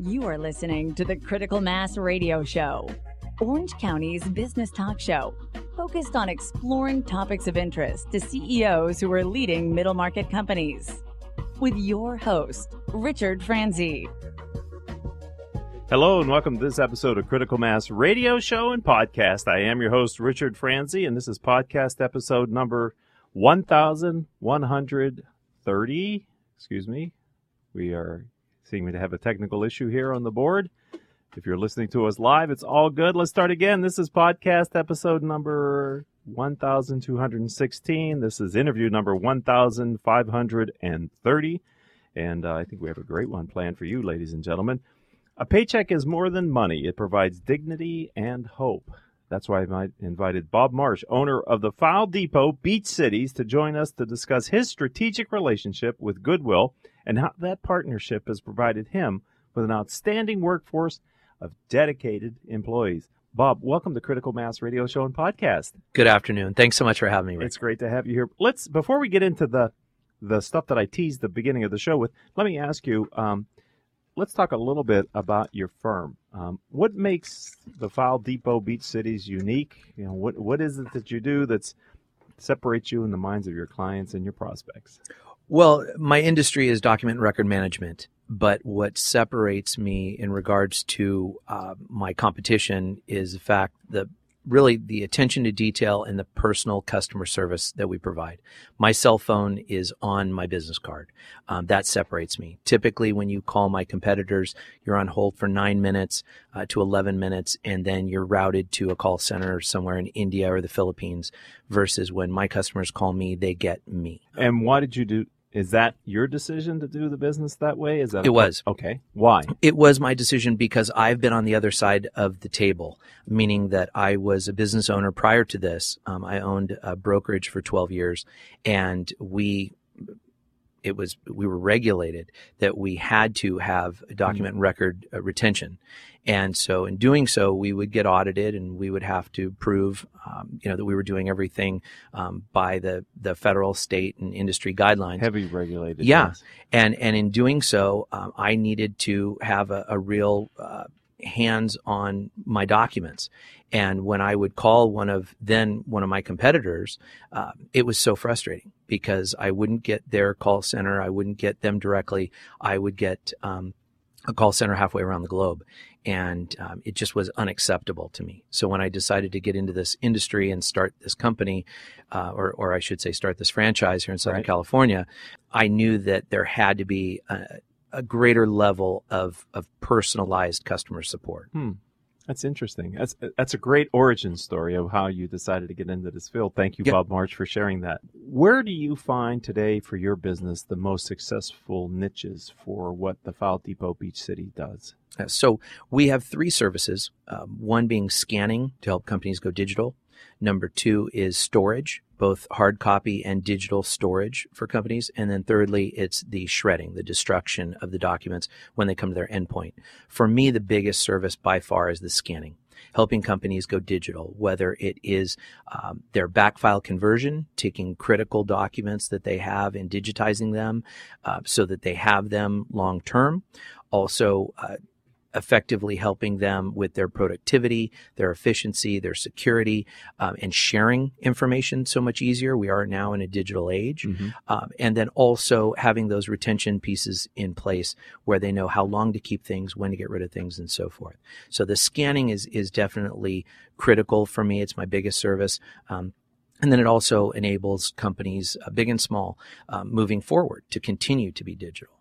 You are listening to the Critical Mass Radio Show, Orange County's business talk show, focused on exploring topics of interest to CEOs who are leading middle market companies. With your host, Richard Franzi. Hello and welcome to this episode of Critical Mass Radio Show and Podcast. I am your host, Richard Franzi, and this is podcast episode number 1130. Excuse me. We are seeming to have a technical issue here on the board. If you're listening to us live, it's all good. Let's start again. This is podcast episode number 1216. This is interview number 1530. And uh, I think we have a great one planned for you, ladies and gentlemen. A paycheck is more than money, it provides dignity and hope. That's why I invited Bob Marsh, owner of the File Depot Beach Cities, to join us to discuss his strategic relationship with Goodwill and how that partnership has provided him with an outstanding workforce of dedicated employees. Bob, welcome to Critical Mass Radio Show and Podcast. Good afternoon. Thanks so much for having me. Rick. It's great to have you here. Let's before we get into the the stuff that I teased the beginning of the show with, let me ask you. Um, let's talk a little bit about your firm. Um, what makes the File Depot Beach Cities unique? You know, what what is it that you do that separates you in the minds of your clients and your prospects? Well, my industry is document record management, but what separates me in regards to uh, my competition is the fact that really the attention to detail and the personal customer service that we provide. My cell phone is on my business card. Um, that separates me. Typically, when you call my competitors, you're on hold for nine minutes uh, to 11 minutes, and then you're routed to a call center somewhere in India or the Philippines. Versus when my customers call me, they get me. And why did you do is that your decision to do the business that way? Is that it was okay? Why? It was my decision because I've been on the other side of the table, meaning that I was a business owner prior to this. Um, I owned a brokerage for 12 years, and we it was we were regulated that we had to have document mm-hmm. record uh, retention and so in doing so, we would get audited and we would have to prove, um, you know, that we were doing everything um, by the, the federal, state, and industry guidelines. Heavy regulated. Yeah. Yes. And, and in doing so, um, I needed to have a, a real uh, hands on my documents. And when I would call one of then one of my competitors, uh, it was so frustrating because I wouldn't get their call center. I wouldn't get them directly. I would get um, a call center halfway around the globe and um, it just was unacceptable to me. So when I decided to get into this industry and start this company, uh, or, or I should say, start this franchise here in Southern right. California, I knew that there had to be a, a greater level of of personalized customer support. Hmm. That's interesting. That's that's a great origin story of how you decided to get into this field. Thank you, yep. Bob Marsh, for sharing that. Where do you find today for your business the most successful niches for what the File Depot Beach City does? Uh, so we have three services. Um, one being scanning to help companies go digital. Number two is storage, both hard copy and digital storage for companies. And then thirdly, it's the shredding, the destruction of the documents when they come to their endpoint. For me, the biggest service by far is the scanning helping companies go digital, whether it is um, their backfile conversion, taking critical documents that they have and digitizing them uh, so that they have them long term. Also, uh, effectively helping them with their productivity, their efficiency, their security, um, and sharing information so much easier. We are now in a digital age. Mm-hmm. Um, and then also having those retention pieces in place where they know how long to keep things, when to get rid of things, and so forth. So the scanning is, is definitely critical for me. It's my biggest service. Um, and then it also enables companies, uh, big and small, um, moving forward to continue to be digital.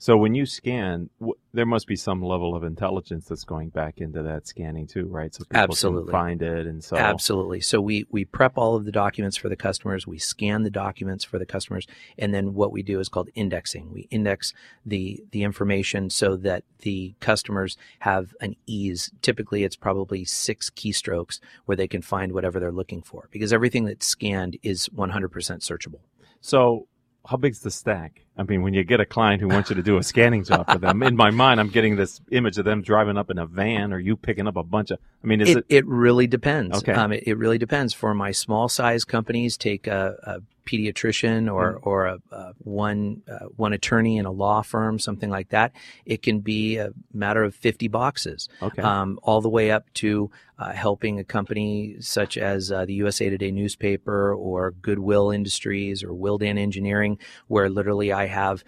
So when you scan, w- there must be some level of intelligence that's going back into that scanning too, right? So people Absolutely. can find it and so Absolutely. So we we prep all of the documents for the customers, we scan the documents for the customers, and then what we do is called indexing. We index the the information so that the customers have an ease. Typically it's probably 6 keystrokes where they can find whatever they're looking for because everything that's scanned is 100% searchable. So how big's the stack? I mean, when you get a client who wants you to do a scanning job for them, in my mind, I'm getting this image of them driving up in a van or you picking up a bunch of. I mean, is it? it? It, really depends. Okay. Um, it, it really depends. For my small size companies, take a, a pediatrician or Mm. or a, a one uh, one attorney in a law firm, something like that. It can be a matter of fifty boxes, okay. um, all the way up to uh, helping a company such as uh, the USA Today newspaper or Goodwill Industries or Willdan Engineering, where literally I have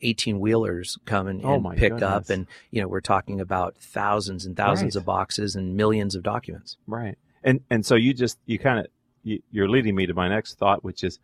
eighteen wheelers come and, Oh and pick goodness. up, and you know we're talking about thousands and thousands Right. of boxes and millions of documents. right. And and so you just you kind of you, you're leading me to my next thought, which is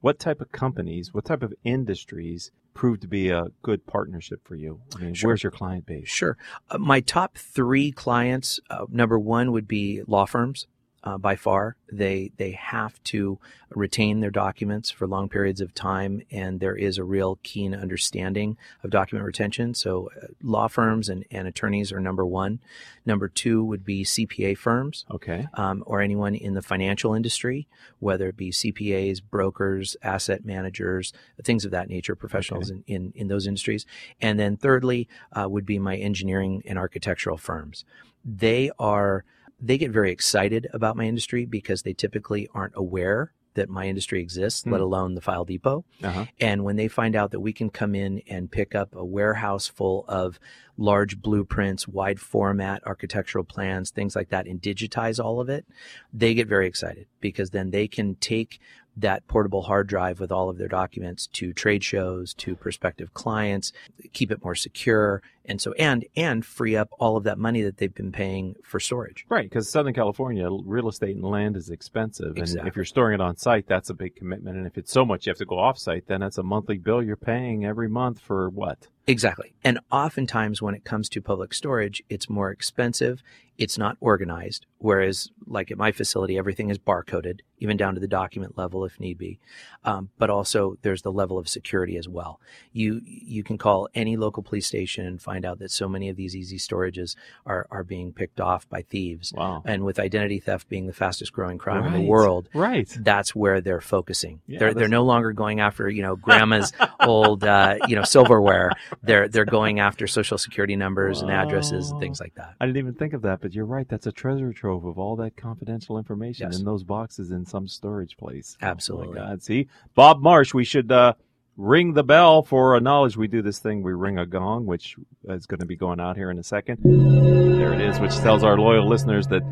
what type of companies, what type of industries prove to be a good partnership for you? I mean, Sure. where's your client base? Sure. Uh, my top three clients, uh, number one would be law firms. Uh, by far, they they have to retain their documents for long periods of time, and there is a real keen understanding of document retention. So, uh, law firms and, and attorneys are number one. Number two would be CPA firms Okay. um, or anyone in the financial industry, whether it be CPAs, brokers, asset managers, things of that nature, professionals in, in, in those industries. And then thirdly uh, would be my engineering and architectural firms. They are they get very excited about my industry because they typically aren't aware that my industry exists, Hmm. let alone the file depot. Uh-huh. And when they find out that we can come in and pick up a warehouse full of large blueprints, wide format architectural plans, things like that, and digitize all of it, they get very excited because then they can take that portable hard drive with all of their documents to trade shows, to prospective clients, keep it more secure, and so and and free up all of that money that they've been paying for storage. Right, because Southern California, real estate and land is expensive, and if you're storing it on site, that's a big commitment. And if it's so much you have to go off site, then that's a monthly bill you're paying every month for what? Exactly. And oftentimes when it comes to public storage, it's more expensive. It's not organized. Whereas, like at my facility, everything is barcoded, even down to the document level if need be. Um, but also, there's the level of security as well. You you can call any local police station and find out that so many of these easy storages are are being picked off by thieves. Wow. And with identity theft being the fastest growing crime in the world, Right. that's where they're focusing. Yeah, they're they're no longer going after you know grandma's old uh, you know silverware. They're they're going after social security numbers and addresses and things like that. I didn't even think of that, but you're right. That's a treasure trove of all that confidential information Yes. in those boxes in some storage place. Absolutely. Oh God. See, Bob Marsh, we should uh, ring the bell for a knowledge. We do this thing. We ring a gong, which is going to be going out here in a second. There it is, which tells our loyal listeners that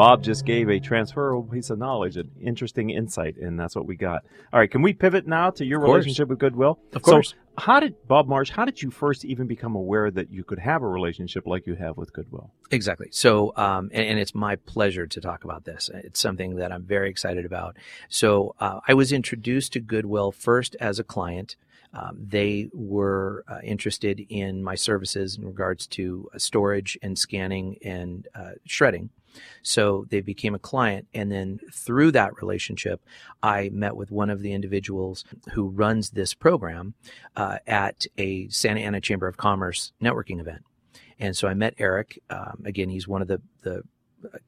Bob just gave a transferable piece of knowledge, an interesting insight, and that's what we got. All right, can we pivot now to your relationship with Goodwill? Of course. So, how did Bob Marsh? How did you first even become aware that you could have a relationship like you have with Goodwill? Exactly. So, um, and, and it's my pleasure to talk about this. It's something that I'm very excited about. So, uh, I was introduced to Goodwill first as a client. Um, they were uh, interested in my services in regards to uh, storage and scanning and uh, shredding. So they became a client. And then through that relationship, I met with one of the individuals who runs this program uh, at a Santa Ana Chamber of Commerce networking event. And so I met Eric. Um, again, he's one of the, the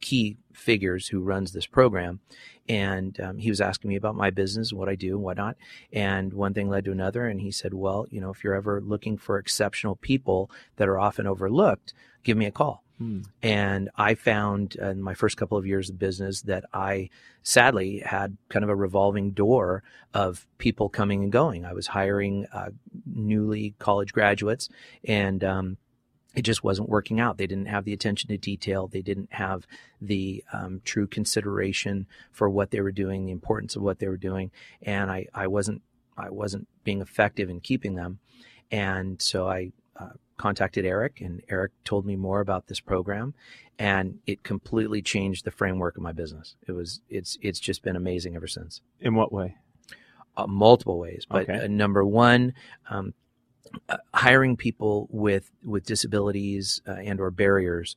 key figures who runs this program. And um, he was asking me about my business, what I do and whatnot. And one thing led to another. And he said, Well, you know, if you're ever looking for exceptional people that are often overlooked, give me a call. Hmm. And I found in my first couple of years of business that I sadly had kind of a revolving door of people coming and going. I was hiring uh, newly college graduates and, um, it just wasn't working out. They didn't have the attention to detail. They didn't have the um, true consideration for what they were doing, the importance of what they were doing, and I, I wasn't I wasn't being effective in keeping them. And so I uh, contacted Eric, and Eric told me more about this program, and it completely changed the framework of my business. It was it's it's just been amazing ever since. In what way? Uh, multiple ways, but Okay. uh, number one, um, uh, hiring people with with disabilities uh, and or barriers,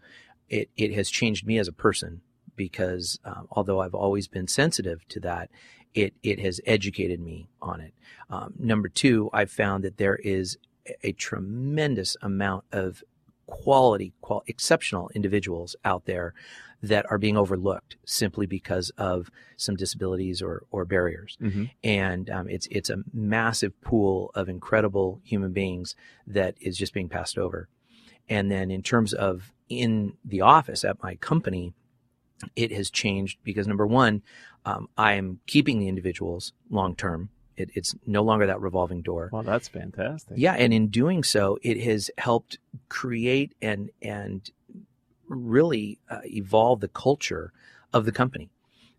it it has changed me as a person because um, although I've always been sensitive to that, it it has educated me on it. Um, number two, I've found that there is a- tremendous amount of quality, qual- exceptional individuals out there that are being overlooked simply because of some disabilities or, or barriers. Mm-hmm. And um, it's it's a massive pool of incredible human beings that is just being passed over. And then in terms of in the office at my company, it has changed because number one, um, I am keeping the individuals long term. It, it's no longer that revolving door. Well, that's fantastic. Yeah, and in doing so, it has helped create and and really uh, evolve the culture of the company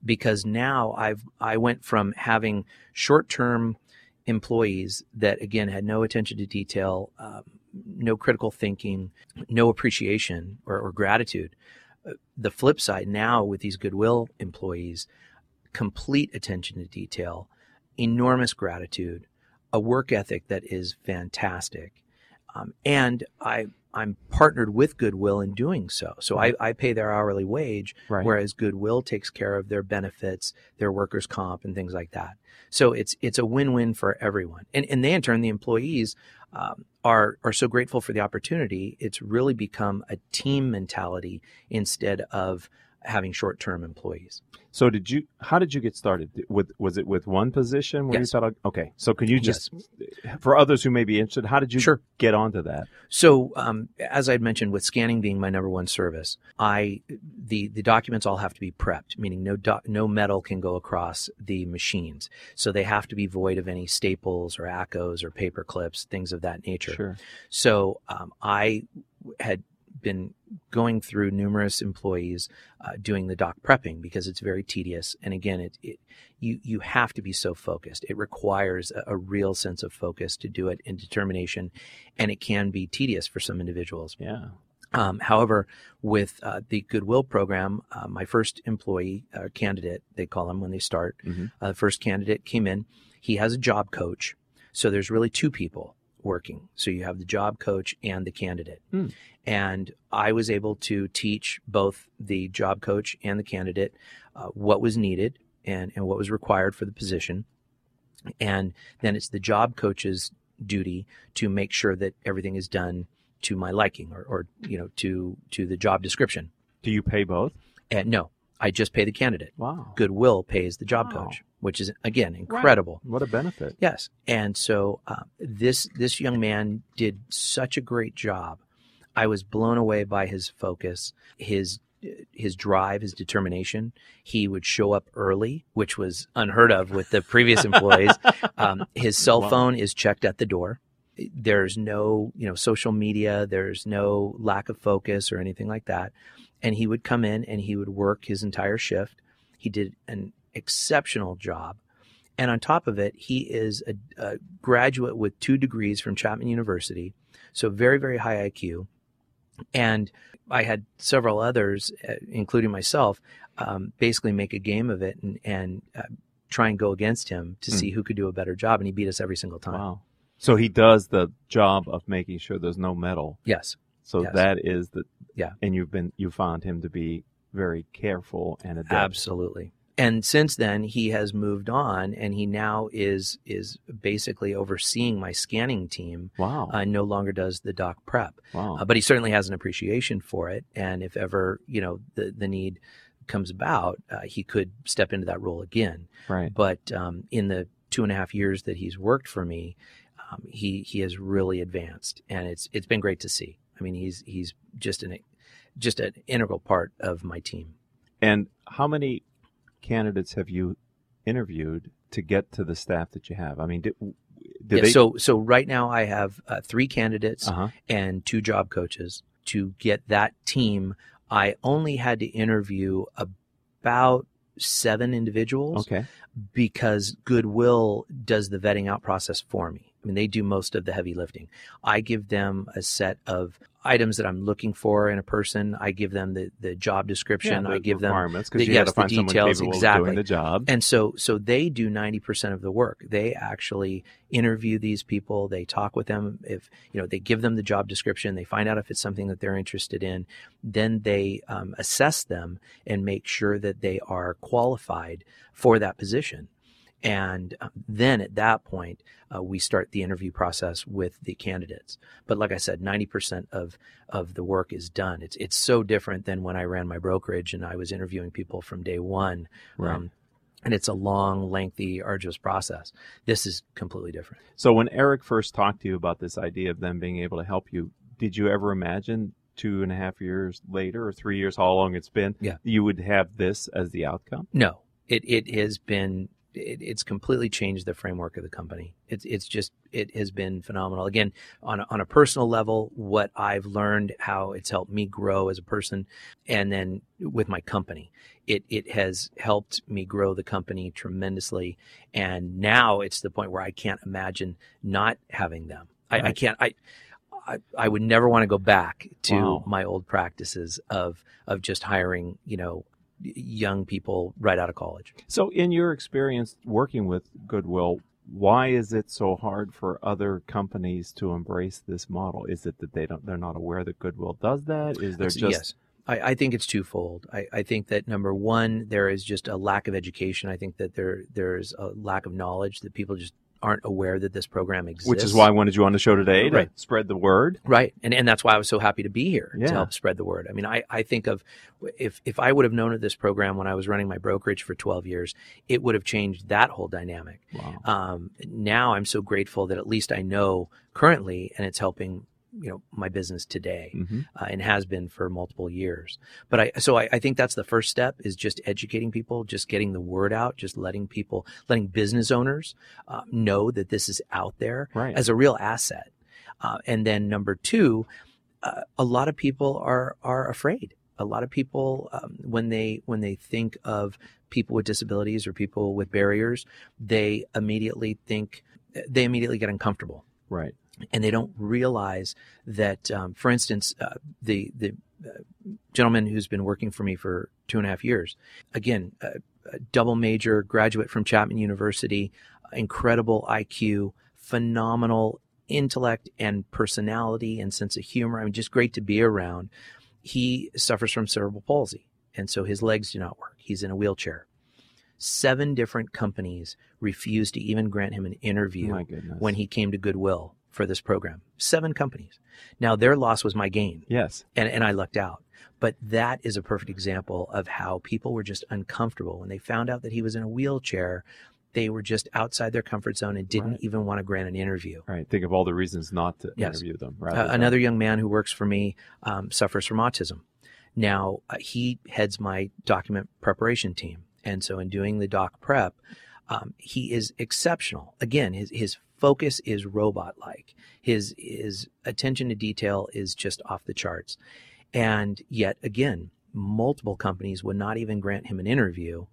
because now I've I went from having short term employees that again had no attention to detail, um, no critical thinking, no appreciation or, or gratitude. Uh, the flip side now with these goodwill employees, complete attention to detail, enormous gratitude, a work ethic that is fantastic. Um, and I, I'm partnered with Goodwill in doing so. So I, I pay their hourly wage, Right. whereas Goodwill takes care of their benefits, their workers' comp, and things like that. So it's it's a win-win for everyone, and and they in turn the employees um, are are so grateful for the opportunity. It's really become a team mentality instead of having short-term employees. So did you? How did you get started? With was it with one position where Yes. you thought, okay, so can you just, for others who may be interested, how did you Sure. get onto that? So, um, as I'd mentioned, with scanning being my number one service, I the the documents all have to be prepped, meaning no doc, no metal can go across the machines. So they have to be void of any staples or acos or paper clips, things of that nature. Sure. So um, I had been going through numerous employees uh, doing the doc prepping because it's very tedious. And again, it, it you you have to be so focused. It requires a, a real sense of focus to do it and determination, and it can be tedious for some individuals. Yeah. Um, however, with uh, the Goodwill program, uh, my first employee uh, candidate, they call them when they start, Mhm. uh, the first candidate came in. He has a job coach. So there's really two people working. So you have the job coach and the candidate. Hmm. And I was able to teach both the job coach and the candidate uh, what was needed and, and what was required for the position. And then it's the job coach's duty to make sure that everything is done to my liking or, or you know to to the job description. Do you pay both? And no, I just pay the candidate. Wow. Goodwill pays the job Wow. coach, which is again incredible. What a benefit. Yes, and so uh, this this young man did such a great job. I was blown away by his focus, his his drive, his determination. He would show up early, which was unheard of with the previous employees. Um, his cell Wow. phone is checked at the door. There's no you know social media. There's no lack of focus or anything like that. And he would come in and he would work his entire shift. He did an exceptional job. And on top of it, he is a, a graduate with two degrees from Chapman University. So very, very high IQ. And I had several others, uh, including myself, um, basically make a game of it and, and uh, try and go against him to Hmm. see who could do a better job. And he beat us every single time. Wow. So he does the job of making sure there's no metal. Yes. So Yes. that is the Yeah. And you've been you found him to be very careful and adept. Absolutely. And since then, he has moved on, and he now is is basically overseeing my scanning team. Wow. Uh, no longer does the doc prep. wow. Uh, but he certainly has an appreciation for it. And if ever, you know, the, the need comes about, uh, he could step into that role again. right. But um, in the two and a half years that he's worked for me, um, he he has really advanced, and it's it's been great to see. I mean, he's he's just an just an integral part of my team. And how many candidates have you interviewed to get to the staff that you have? I mean, did, did Yeah, they? so so right now I have uh, three candidates uh-huh. and two job coaches to get that team. I only had to interview about seven individuals Okay. because Goodwill does the vetting out process for me. I mean, they do most of the heavy lifting. I give them a set of items that I'm looking for in a person. I give them the, the job description. Yeah, I give them requirements because the- you yes, the find someone details, exactly. doing the job. and so so they do 90% of the work. They actually interview these people, they talk with them if you know, they give them the job description, they find out if it's something that they're interested in, then they um, assess them and make sure that they are qualified for that position. And um, then at that point, uh, we start the interview process with the candidates. But like I said, 90% of, of the work is done. It's, it's so different than when I ran my brokerage and I was interviewing people from day one. Right. Um, and it's a long, lengthy, arduous process. This is completely different. So when Eric first talked to you about this idea of them being able to help you, did you ever imagine two and a half years later or three years, how long it's been, Yeah. you would have this as the outcome? No, it, it has been it, it's completely changed the framework of the company. It's it's just it has been phenomenal. Again, on a, on a personal level, what I've learned, how it's helped me grow as a person, and then with my company, it it has helped me grow the company tremendously. And now it's the point where I can't imagine not having them. I, I can't. I, I I would never want to go back to Wow. my old practices of of just hiring, you know, young people right out of college. So, in your experience working with Goodwill, why is it so hard for other companies to embrace this model? Is it that they don't they're not aware that Goodwill does that? Is there just yes. I, I think it's twofold. I, I think that number one, there is just a lack of education. I think that there there's a lack of knowledge that people just aren't aware that this program exists. which is why I wanted you on the show today to Right. spread the word. Right. And and that's why I was so happy to be here Yeah. to help spread the word. I mean, I, I think of if if I would have known of this program when I was running my brokerage for 12 years, it would have changed that whole dynamic. Wow. Um, now I'm so grateful that at least I know currently and it's helping, you know, my business today hmm uh, and has been for multiple years. But I, so I, I think that's the first step is just educating people, just getting the word out, just letting people, letting business owners uh, know that this is out there Right. as a real asset. Uh, and then number two, uh, a lot of people are are afraid. A lot of people, um, when they when they think of people with disabilities or people with barriers, they immediately think they immediately get uncomfortable Right. And they don't realize that, um, for instance, uh, the the uh, gentleman who's been working for me for two and a half years, again, a, a double major, graduate from Chapman University, incredible IQ, phenomenal intellect and personality and sense of humor. I mean, just great to be around. He suffers from cerebral palsy, and so his legs do not work. He's in a wheelchair. Seven different companies refused to even grant him an interview when he came to Goodwill for this program. Seven companies. Now their loss was my gain, yes. and, and I lucked out. But that is a perfect example of how people were just uncomfortable when they found out that he was in a wheelchair. They were just outside their comfort zone and didn't Right. even want to grant an interview. Right. Think of all the reasons not to Yes. interview them. Uh, another young man who works for me um, suffers from autism. Now, uh, he heads my document preparation team. And so, in doing the doc prep, um, he is exceptional. Again, his, his focus is robot like, his, his attention to detail is just off the charts. And yet, again, multiple companies would not even grant him an interview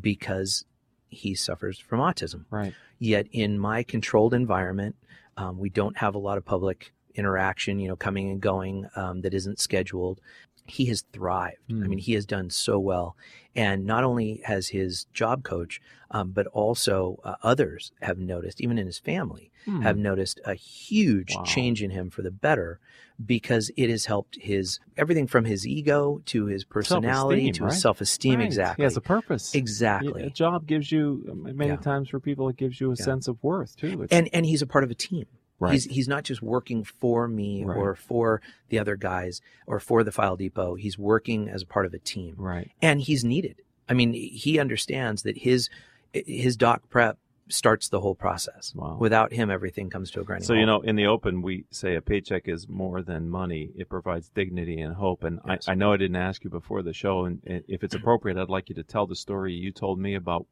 because he suffers from autism. Right. Yet in my controlled environment, um, we don't have a lot of public interaction, you know, coming and going um, that isn't scheduled. He has thrived. I Hmm. mean, he has done so well. And not only has his job coach, um, but also uh, others have noticed, even in his family, Hmm. have noticed a huge Wow. change in him for the better because it has helped his everything from his ego to his personality to his right? self-esteem Right. exactly He has a purpose. exactly A job gives you many Yeah. times for people. It gives you a Yeah. sense of worth too. It's, and and he's a part of a team right. he's he's not just working for me Right. or for the other guys or for the file depot he's working as a part of a team right. and he's needed i mean he understands that his his doc prep starts the whole process Wow. without him everything comes to a grinding So you know, in the open, we say a paycheck is more than money. It provides dignity and hope. And Yes. I, I know I didn't ask you before the show, and if it's appropriate, I'd like you to tell the story you told me about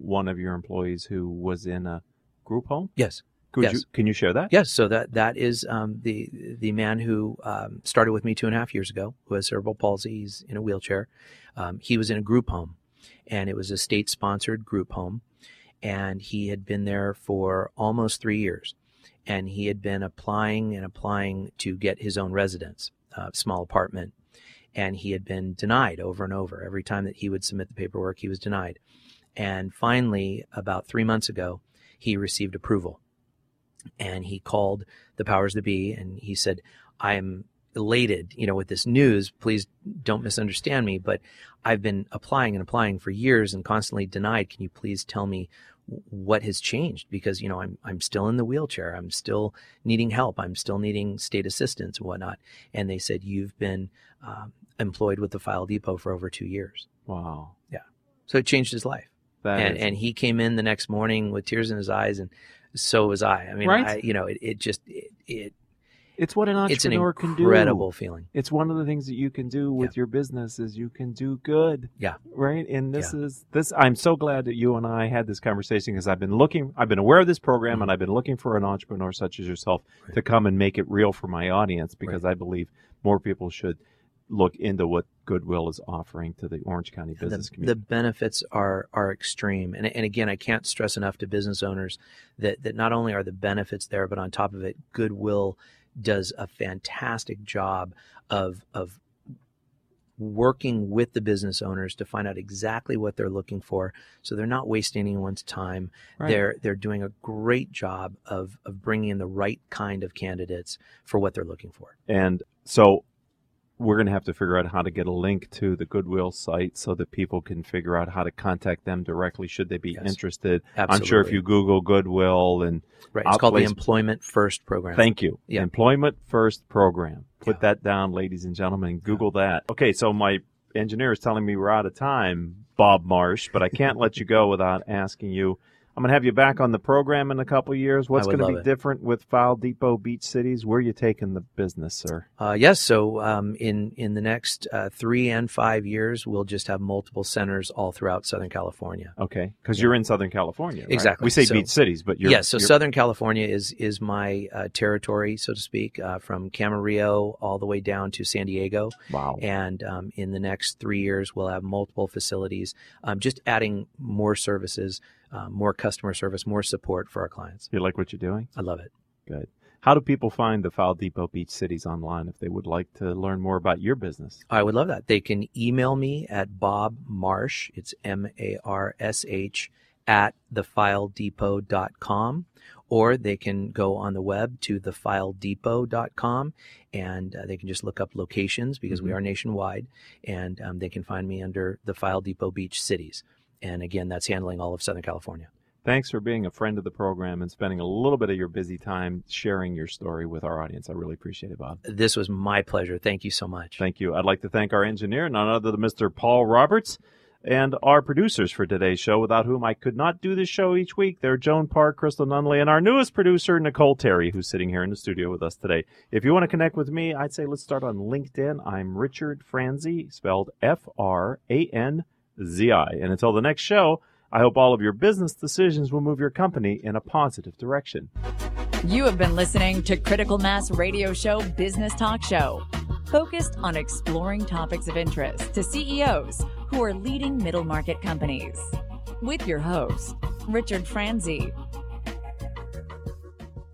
one of your employees who was in a group home. yes Could Yes. you can you share that? Yes, so that that is um, the the man who um, started with me two and a half years ago, who has cerebral palsy. He's in a wheelchair. Um, he was in a group home, and it was a state sponsored group home, and he had been there for almost three years, and he had been applying and applying to get his own residence, uh, small apartment, and he had been denied over and over. Every time that he would submit the paperwork, he was denied, and finally, about three months ago, he received approval and he called the powers that be and he said i am elated you know with this news please don't misunderstand me but i've been applying and applying for years and constantly denied can you please tell me what has changed because you know I'm I'm still in the wheelchair. I'm still needing help. I'm still needing state assistance and whatnot. And they said you've been um, employed with the File Depot for over two years. Wow. Yeah. So it changed his life. That and is- and he came in the next morning with tears in his eyes, and so was I. I mean, Right. I, you know, it, it just it, it it's what an it's an entrepreneur can do. incredible feeling. It's one of the things that you can do with your business is you can do good. Yeah. Right. And this is this. I'm so glad that you and I had this conversation because I've been looking. I've been aware of this program Mhm. and I've been looking for an entrepreneur such as yourself Right. to come and make it real for my audience because I believe more people should look into what Goodwill is offering to the Orange County business the, the benefits are are extreme. And, and again i can't stress enough to business owners that that not only are the benefits there but on top of it goodwill does a fantastic job of of working with the business owners to find out exactly what they're looking for. So they're not wasting anyone's time. Right. they're they're doing a great job of of bringing in the right kind of candidates for what they're looking for. And so we're going to have to figure out how to get a link to the Goodwill site so that people can figure out how to contact them directly should they be Yes. interested. I'm sure if you Google Goodwill and right it's called the employment first program thank you, Yeah. Employment First Program. Put Yeah. that down, ladies and gentlemen. Google that. Okay, so my engineer is telling me we're out of time, Bob Marsh, but I can't let you go without asking you. I'm going to have you back on the program in a couple of years. What's going to be it. different with File Depot Beach Cities? Where are you taking the business, sir? Uh, yes. So um, in in the next uh, three and five years, we'll just have multiple centers all throughout Southern California. Okay, because Yeah. you're in Southern California. right? Exactly. We say So- beach cities, but you're yes. So you're- Southern California is is my uh, territory, so to speak, uh, from Camarillo all the way down to San Diego. Wow. And um, in the next three years, we'll have multiple facilities, um, just adding more services, uh, more customer service, more support for our clients. You like what you're doing? I love it. Good. How do people find the File Depot Beach Cities online if they would like to learn more about your business? I would love that. They can email me at Bob Marsh. It's M A R S H at thefiledepot.com. Or they can go on the web to thefiledepot.com and uh, they can just look up locations because we Mhm. are nationwide. And um, they can find me under the File Depot Beach cities. And again, that's handling all of Southern California. Thanks for being a friend of the program and spending a little bit of your busy time sharing your story with our audience. I really appreciate it, Bob. This was my pleasure. Thank you so much. Thank you. I'd like to thank our engineer, none other than Mr. Paul Roberts, and our producers for today's show, without whom I could not do this show each week. They're Joan Park, Crystal Nunley, and our newest producer, Nicole Terry, who's sitting here in the studio with us today. If you want to connect with me, I'd say let's start on LinkedIn. I'm Richard Franzi, spelled F R A N Z I. And until the next show, I hope all of your business decisions will move your company in a positive direction. You have been listening to Critical Mass Radio Show Business Talk Show, focused on exploring topics of interest to CEOs who are leading middle market companies. With your host, Richard Franzi.